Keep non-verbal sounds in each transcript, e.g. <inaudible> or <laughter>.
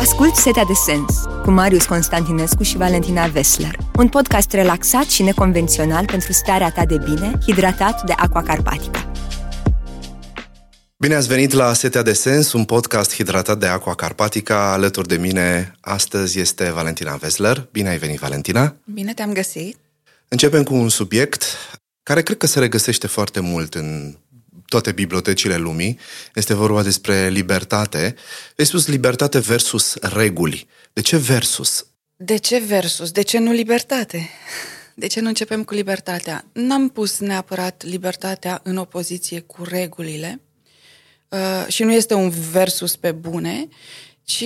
Ascult Setea de Sens cu Marius Constantinescu și Valentina Vesler, un podcast relaxat și neconvențional pentru starea ta de bine, hidratat de Aqua Carpatica. Bine ați venit la Setea de Sens, un podcast hidratat de Aqua Carpatica. Alături de mine astăzi este Valentina Vesler. Bine ai venit, Valentina! Bine te-am găsit! Începem cu un subiect care cred că se regăsește foarte mult în toate bibliotecile lumii. Este vorba despre libertate. Ai spus libertate versus reguli. De ce versus? De ce versus? De ce nu libertate? De ce nu începem cu libertatea? N-am pus neapărat libertatea în opoziție cu regulile uh, și nu este un versus pe bune, ci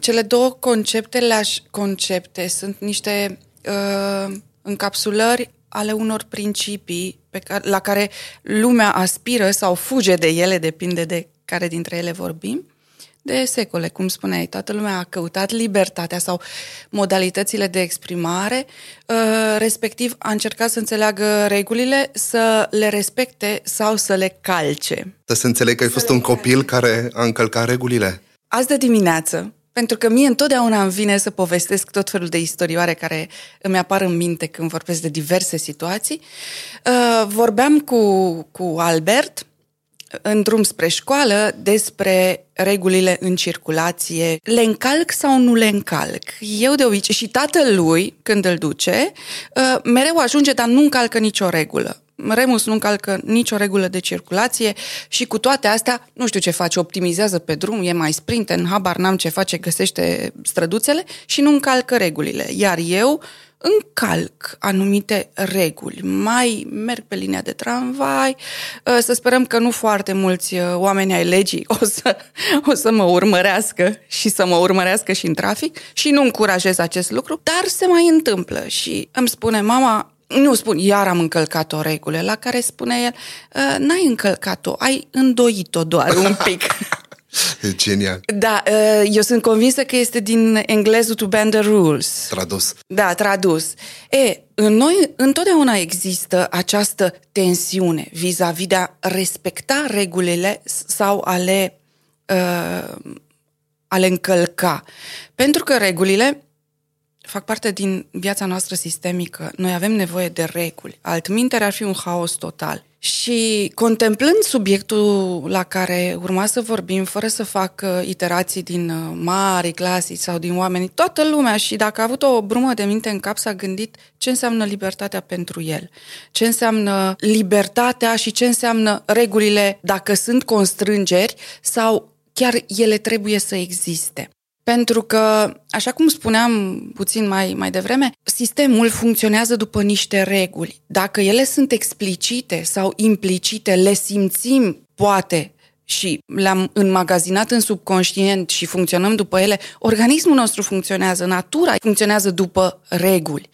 cele două concepte, concepte sunt niște uh, încapsulări ale unor principii pe care, la care lumea aspiră sau fuge de ele, depinde de care dintre ele vorbim, de secole, cum spuneai. Toată lumea a căutat libertatea sau modalitățile de exprimare, uh, respectiv a încercat să înțeleagă regulile, să le respecte sau să le calce. Să înțeleg că ai fost un copil care a încălcat regulile? Azi de dimineață, pentru că mie întotdeauna îmi vine să povestesc tot felul de istorioare care îmi apar în minte când vorbesc de diverse situații. Uh, vorbeam cu, cu Albert în drum spre școală despre regulile în circulație. Le încalc sau nu le încalc? Eu de obicei și tatăl lui, când îl duce, uh, mereu ajunge, dar nu încalcă nicio regulă. Remus nu încalcă nicio regulă de circulație și cu toate astea, nu știu ce face, optimizează pe drum, e mai în habar n-am ce face, găsește străduțele și nu încalcă regulile. Iar eu încalc anumite reguli. Mai merg pe linia de tramvai, ă, să sperăm că nu foarte mulți ă, oameni ai legii o să, <laughs> o să mă urmărească și să mă urmărească și în trafic și nu încurajez acest lucru, dar se mai întâmplă și îmi spune mama, nu spun, iar am încălcat o regulă, la care spune el, ă, n-ai încălcat-o, ai îndoit-o doar <laughs> un pic. Genial. Da, ă, eu sunt convinsă că este din englezul to bend the rules. Tradus. Da, tradus. E, în noi întotdeauna există această tensiune vis-a-vis de a respecta regulile sau a le, uh, a le încălca. Pentru că regulile fac parte din viața noastră sistemică. Noi avem nevoie de reguli. Altminteri ar fi un haos total. Și contemplând subiectul la care urma să vorbim, fără să fac iterații din uh, mari clasici sau din oameni, toată lumea și dacă a avut o brumă de minte în cap s-a gândit ce înseamnă libertatea pentru el, ce înseamnă libertatea și ce înseamnă regulile dacă sunt constrângeri sau chiar ele trebuie să existe. Pentru că, așa cum spuneam puțin mai, mai devreme, sistemul funcționează după niște reguli. Dacă ele sunt explicite sau implicite, le simțim, poate, și le-am înmagazinat în subconștient și funcționăm după ele, organismul nostru funcționează, natura funcționează după reguli.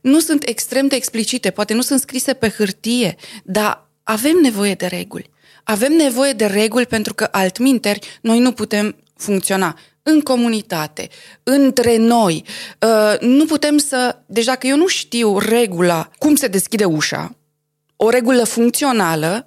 Nu sunt extrem de explicite, poate nu sunt scrise pe hârtie, dar avem nevoie de reguli. Avem nevoie de reguli pentru că altminteri noi nu putem funcționa în comunitate, între noi. Uh, nu putem să... Deci dacă eu nu știu regula cum se deschide ușa, o regulă funcțională,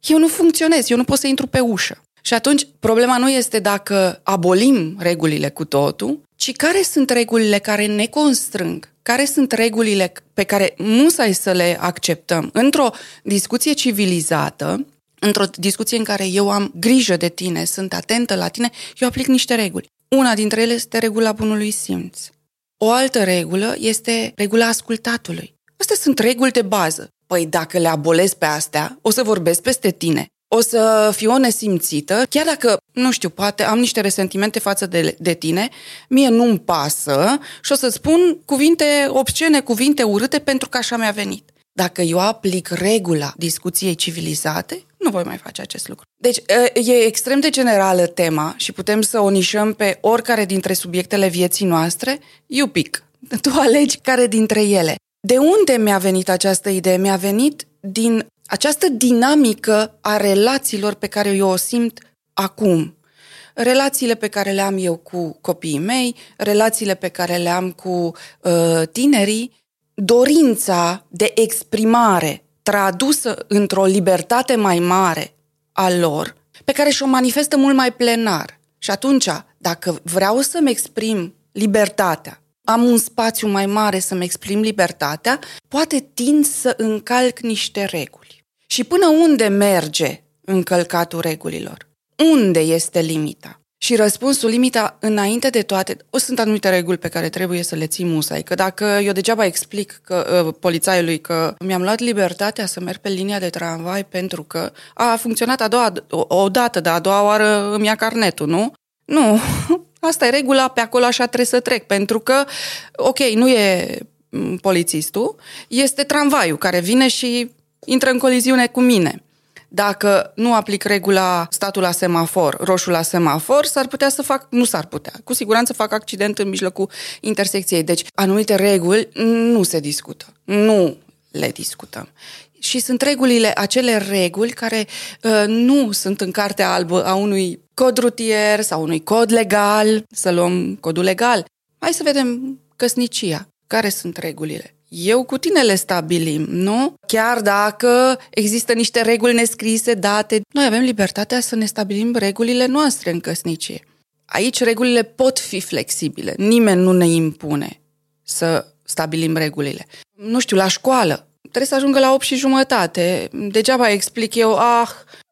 eu nu funcționez, eu nu pot să intru pe ușă. Și atunci, problema nu este dacă abolim regulile cu totul, ci care sunt regulile care ne constrâng, care sunt regulile pe care musai să le acceptăm într-o discuție civilizată, într-o discuție în care eu am grijă de tine, sunt atentă la tine, eu aplic niște reguli. Una dintre ele este regula bunului simț. O altă regulă este regula ascultatului. Astea sunt reguli de bază. Păi dacă le abolesc pe astea, o să vorbesc peste tine. O să fiu o nesimțită, chiar dacă, nu știu, poate am niște resentimente față de, de tine, mie nu-mi pasă și o să spun cuvinte obscene, cuvinte urâte pentru că așa mi-a venit. Dacă eu aplic regula discuției civilizate, nu voi mai face acest lucru. Deci e extrem de generală tema și putem să o nișăm pe oricare dintre subiectele vieții noastre. You pick. <laughs> Tu alegi care dintre ele. De unde mi-a venit această idee? Mi-a venit din această dinamică a relațiilor pe care eu o simt acum. Relațiile pe care le am eu cu copiii mei, relațiile pe care le am cu uh, tinerii, dorința de exprimare tradusă într-o libertate mai mare a lor, pe care și-o manifestă mult mai plenar. Și atunci, Dacă vreau să-mi exprim libertatea, am un spațiu mai mare să-mi exprim libertatea, poate tind să încalc niște reguli. Și până unde merge încălcatul regulilor? Unde este limita? Și răspunsul, limita, înainte de toate, o sunt anumite reguli pe care trebuie să le ții musai. Că dacă eu degeaba explic că, uh, polițaiului că mi-am luat libertatea să merg pe linia de tramvai pentru că a funcționat a doua, o, o dată, dar a doua oară îmi ia carnetul, nu? Nu, <laughs> asta e regula, pe acolo așa trebuie să trec, pentru că, ok, nu e polițistul, este tramvaiul care vine și intră în coliziune cu mine. Dacă nu aplic regula statul la semafor, roșu la semafor, s-ar putea să fac, nu s-ar putea, cu siguranță fac accident în mijlocul intersecției. Deci, anumite reguli nu se discută. Nu le discutăm. Și sunt regulile, acele reguli care uh, nu sunt în cartea albă a unui cod rutier sau unui cod legal, să luăm codul legal. Hai să vedem căsnicia. Care sunt regulile? Eu cu tine le stabilim, nu? Chiar dacă există niște reguli nescrise, date, noi avem libertatea să ne stabilim regulile noastre în căsnicie. Aici regulile pot fi flexibile. Nimeni nu ne impune să stabilim regulile. Nu știu, la școală. Trebuie să ajungă la 8 și jumătate. Degeaba explic eu, ah,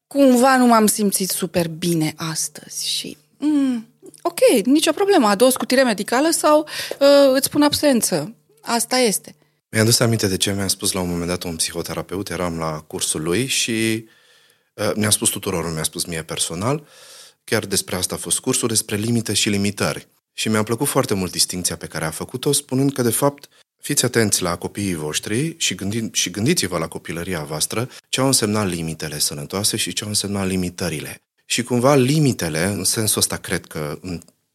cumva nu m-am simțit super bine astăzi și... Mm, ok, nicio problemă, a doua scutire medicală sau uh, îți pun absență. Asta este. Mi-am dus aminte de ce mi-a spus la un moment dat un psihoterapeut, eram la cursul lui și uh, mi-a spus tuturor, mi-a spus mie personal, chiar despre asta a fost cursul, despre limite și limitări. Și mi-a plăcut foarte mult distinția pe care a făcut-o, spunând că, de fapt, fiți atenți la copiii voștri și, gândi- și gândiți-vă la copilăria voastră ce au însemnat limitele sănătoase și ce au însemnat limitările. Și cumva limitele, în sensul ăsta cred că,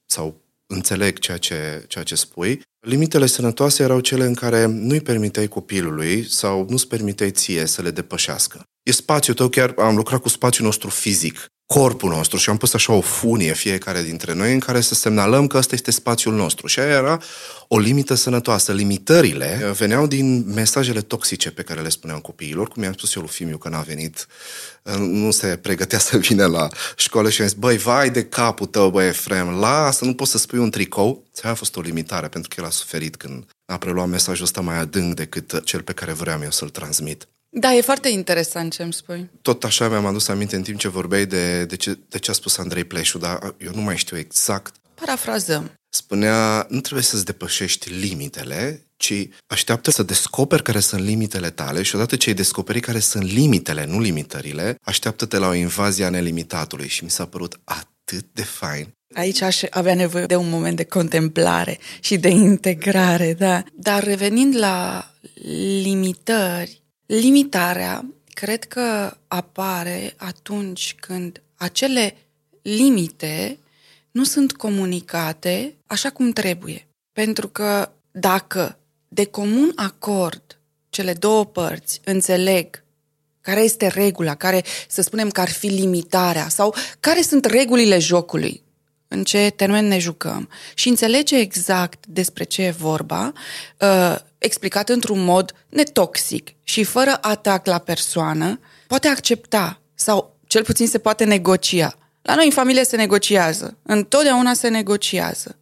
sau înțeleg ceea ce, ceea ce spui, Limitele sănătoase erau cele în care nu-i permiteai copilului sau nu-ți permiteai ție să le depășească. E spațiul tău, chiar am lucrat cu spațiul nostru fizic, corpul nostru și am pus așa o funie fiecare dintre noi în care să semnalăm că ăsta este spațiul nostru. Și aia era o limită sănătoasă. Limitările veneau din mesajele toxice pe care le spuneam copiilor, cum i-am spus eu lui Fimiu că n-a venit, nu se pregătea să vină la școală și am zis, băi, vai de capul tău, băi, Efrem, lasă, nu poți să spui un tricou. Ți a fost o limitare, pentru că el a suferit când a preluat mesajul ăsta mai adânc decât cel pe care vreau eu să-l transmit. Da, e foarte interesant ce îmi spui. Tot așa mi-am adus aminte în timp ce vorbeai de, de, ce, de ce a spus Andrei Pleșu, dar eu nu mai știu exact. Parafrazăm. Spunea, nu trebuie să-ți depășești limitele, ci așteaptă să descoperi care sunt limitele tale și odată ce ai descoperit care sunt limitele, nu limitările, așteaptă-te la o invazie a nelimitatului și mi s-a părut atât de fain. Aici aș avea nevoie de un moment de contemplare și de integrare, da. Dar revenind la limitări, Limitarea cred că apare atunci când acele limite nu sunt comunicate așa cum trebuie. Pentru că dacă de comun acord cele două părți înțeleg care este regula, care să spunem că ar fi limitarea sau care sunt regulile jocului, în ce termen ne jucăm și înțelege exact despre ce e vorba, uh, explicat într-un mod netoxic și fără atac la persoană, poate accepta sau cel puțin se poate negocia. La noi în familie se negociază. Întotdeauna se negociază.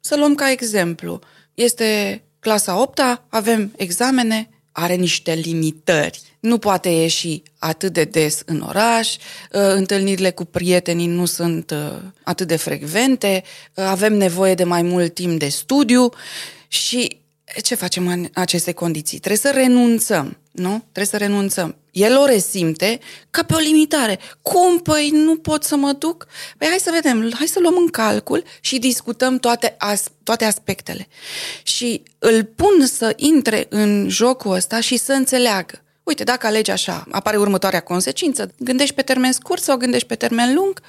Să luăm ca exemplu. Este clasa 8 avem examene, are niște limitări. Nu poate ieși atât de des în oraș, uh, întâlnirile cu prietenii nu sunt uh, atât de frecvente, uh, avem nevoie de mai mult timp de studiu și ce facem în aceste condiții? Trebuie să renunțăm, nu? Trebuie să renunțăm. El o resimte ca pe o limitare. Cum? Păi nu pot să mă duc? Păi hai să vedem, hai să luăm în calcul și discutăm toate, as, toate aspectele. Și îl pun să intre în jocul ăsta și să înțeleagă. Uite, dacă alegi așa, apare următoarea consecință. Gândești pe termen scurt sau gândești pe termen lung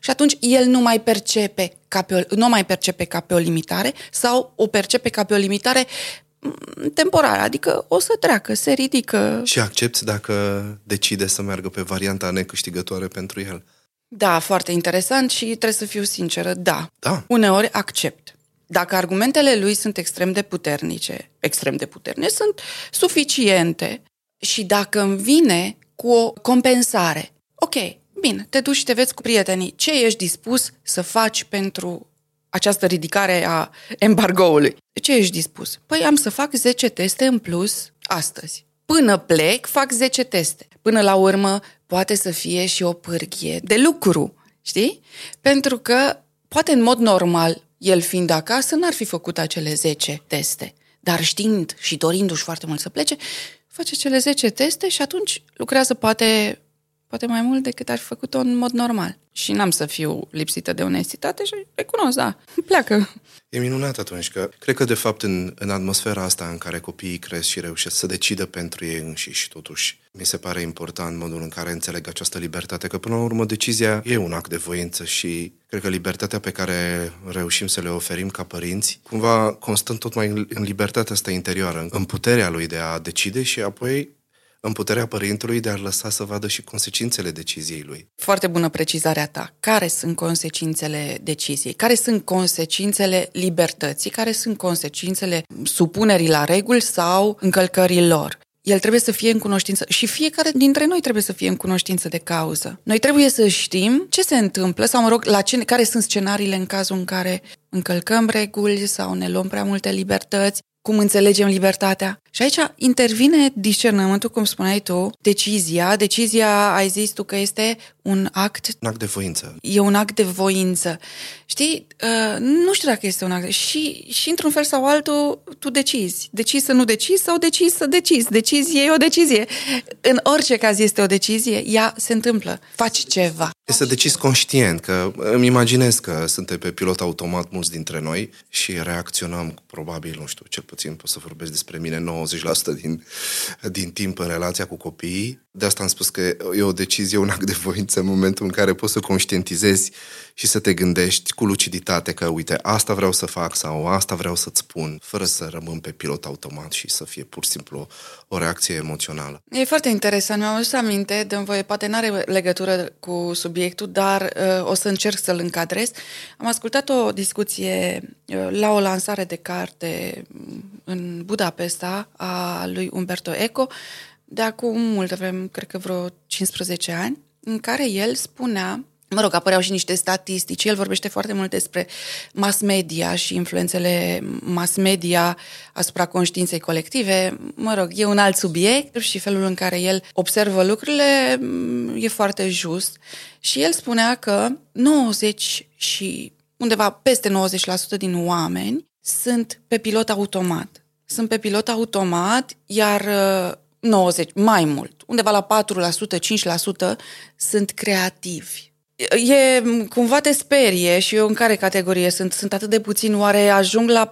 și atunci el nu mai percepe ca pe o, nu mai percepe ca pe o limitare sau o percepe ca pe o limitare mm, temporară, adică o să treacă, se ridică. Și accepti dacă decide să meargă pe varianta necâștigătoare pentru el. Da, foarte interesant și trebuie să fiu sinceră, da. Da. Uneori accept. Dacă argumentele lui sunt extrem de puternice, extrem de puternice, sunt suficiente și dacă îmi vine cu o compensare, ok, bine, te duci și te vezi cu prietenii, ce ești dispus să faci pentru această ridicare a embargoului. De ce ești dispus? Păi am să fac 10 teste în plus astăzi. Până plec, fac 10 teste. Până la urmă, poate să fie și o pârghie de lucru, știi? Pentru că, poate în mod normal, el fiind acasă, n-ar fi făcut acele 10 teste. Dar știind și dorindu-și foarte mult să plece, face cele 10 teste și atunci lucrează poate, poate mai mult decât ar fi făcut-o în mod normal. Și n-am să fiu lipsită de onestitate și recunosc, da, pleacă. E minunat atunci că cred că de fapt în, în atmosfera asta în care copiii cresc și reușesc să decidă pentru ei înșiși totuși, mi se pare important modul în care înțeleg această libertate, că până la urmă decizia e un act de voință și cred că libertatea pe care reușim să le oferim ca părinți, cumva constând tot mai în, în libertatea asta interioară, în puterea lui de a decide și apoi în puterea părintelui de a lăsa să vadă și consecințele deciziei lui. Foarte bună precizarea ta. Care sunt consecințele deciziei? Care sunt consecințele libertății? Care sunt consecințele supunerii la reguli sau încălcării lor? El trebuie să fie în cunoștință și fiecare dintre noi trebuie să fie în cunoștință de cauză. Noi trebuie să știm ce se întâmplă sau, mă rog, la ce, care sunt scenariile în cazul în care încălcăm reguli sau ne luăm prea multe libertăți cum înțelegem libertatea. Și aici intervine discernământul, cum spuneai tu, decizia. Decizia, ai zis tu că este un act... Un act de voință. E un act de voință. Știi, uh, nu știu dacă este un act... Și, și într-un fel sau altul, tu decizi. Decizi să nu decizi sau decizi să decizi. Decizie e o decizie. În orice caz este o decizie, ea se întâmplă. Faci ceva. E să decizi conștient, că îmi imaginez că suntem pe pilot automat mulți dintre noi și reacționăm probabil, nu știu, cel puțin pot să vorbesc despre mine, 90% din, din timp în relația cu copiii. De asta am spus că e o decizie, un act de voință în momentul în care poți să conștientizezi și să te gândești cu luciditate că, uite, asta vreau să fac sau asta vreau să-ți spun, fără să rămân pe pilot automat și să fie pur și simplu o reacție emoțională. E foarte interesant. Mi-am adus aminte, de voie, poate nu are legătură cu subiectul, dar uh, o să încerc să-l încadrez. Am ascultat o discuție uh, la o lansare de carte în Budapesta a lui Umberto Eco, de acum multă vreme, cred că vreo 15 ani, în care el spunea Mă rog, apăreau și niște statistici. El vorbește foarte mult despre mass media și influențele mass media asupra conștiinței colective. Mă rog, e un alt subiect și felul în care el observă lucrurile mm, e foarte just. Și el spunea că 90 și undeva peste 90% din oameni sunt pe pilot automat. Sunt pe pilot automat, iar 90, uh, mai mult, undeva la 4%, 5% sunt creativi E, cumva te sperie și eu în care categorie sunt? Sunt atât de puțin, oare ajung la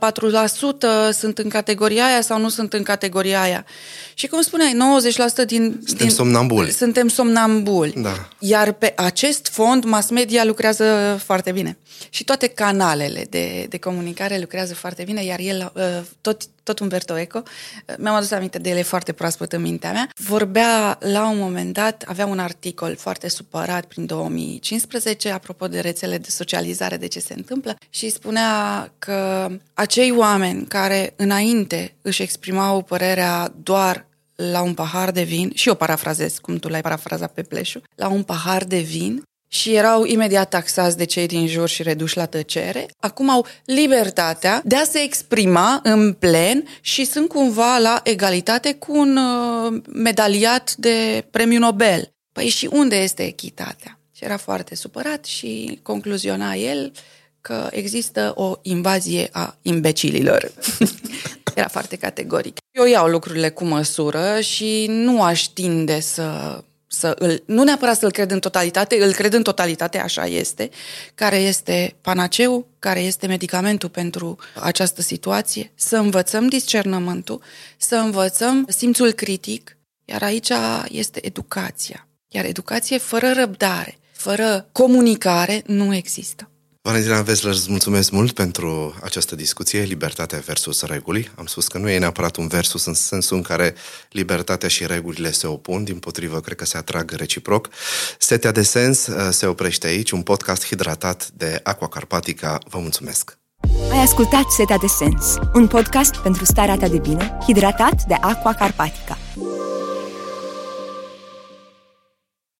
4%, sunt în categoria aia sau nu sunt în categoria aia? Și cum spuneai, 90% din... Suntem din, somnambuli. Suntem somnambuli. Da. Iar pe acest fond, mass media lucrează foarte bine. Și toate canalele de, de comunicare lucrează foarte bine, iar el, uh, tot, tot Umberto Eco, uh, mi-am adus aminte de ele foarte proaspăt în mintea mea, vorbea la un moment dat, avea un articol foarte supărat prin 2015, apropo de rețele de socializare, de ce se întâmplă, și spunea că acei oameni care înainte își exprimau părerea doar la un pahar de vin, și eu parafrazez, cum tu l-ai parafrazat pe pleșu, la un pahar de vin, și erau imediat taxați de cei din jur și reduși la tăcere, acum au libertatea de a se exprima în plen și sunt cumva la egalitate cu un uh, medaliat de premiu Nobel. Păi și unde este echitatea? Și era foarte supărat și concluziona el că există o invazie a imbecililor. <laughs> era foarte categoric. Eu iau lucrurile cu măsură și nu aș tinde să să îl, nu neapărat să-l cred în totalitate, îl cred în totalitate, așa este, care este panaceu, care este medicamentul pentru această situație, să învățăm discernământul, să învățăm simțul critic, iar aici este educația. Iar educație fără răbdare, fără comunicare, nu există. Valentina Vesler, îți mulțumesc mult pentru această discuție, libertatea versus reguli. Am spus că nu e neapărat un versus în sensul în care libertatea și regulile se opun, din potrivă, cred că se atrag reciproc. Setea de sens uh, se oprește aici, un podcast hidratat de Aqua Carpatica. Vă mulțumesc! Ai ascultat Setea de Sens, un podcast pentru starea ta de bine, hidratat de Aqua Carpatica.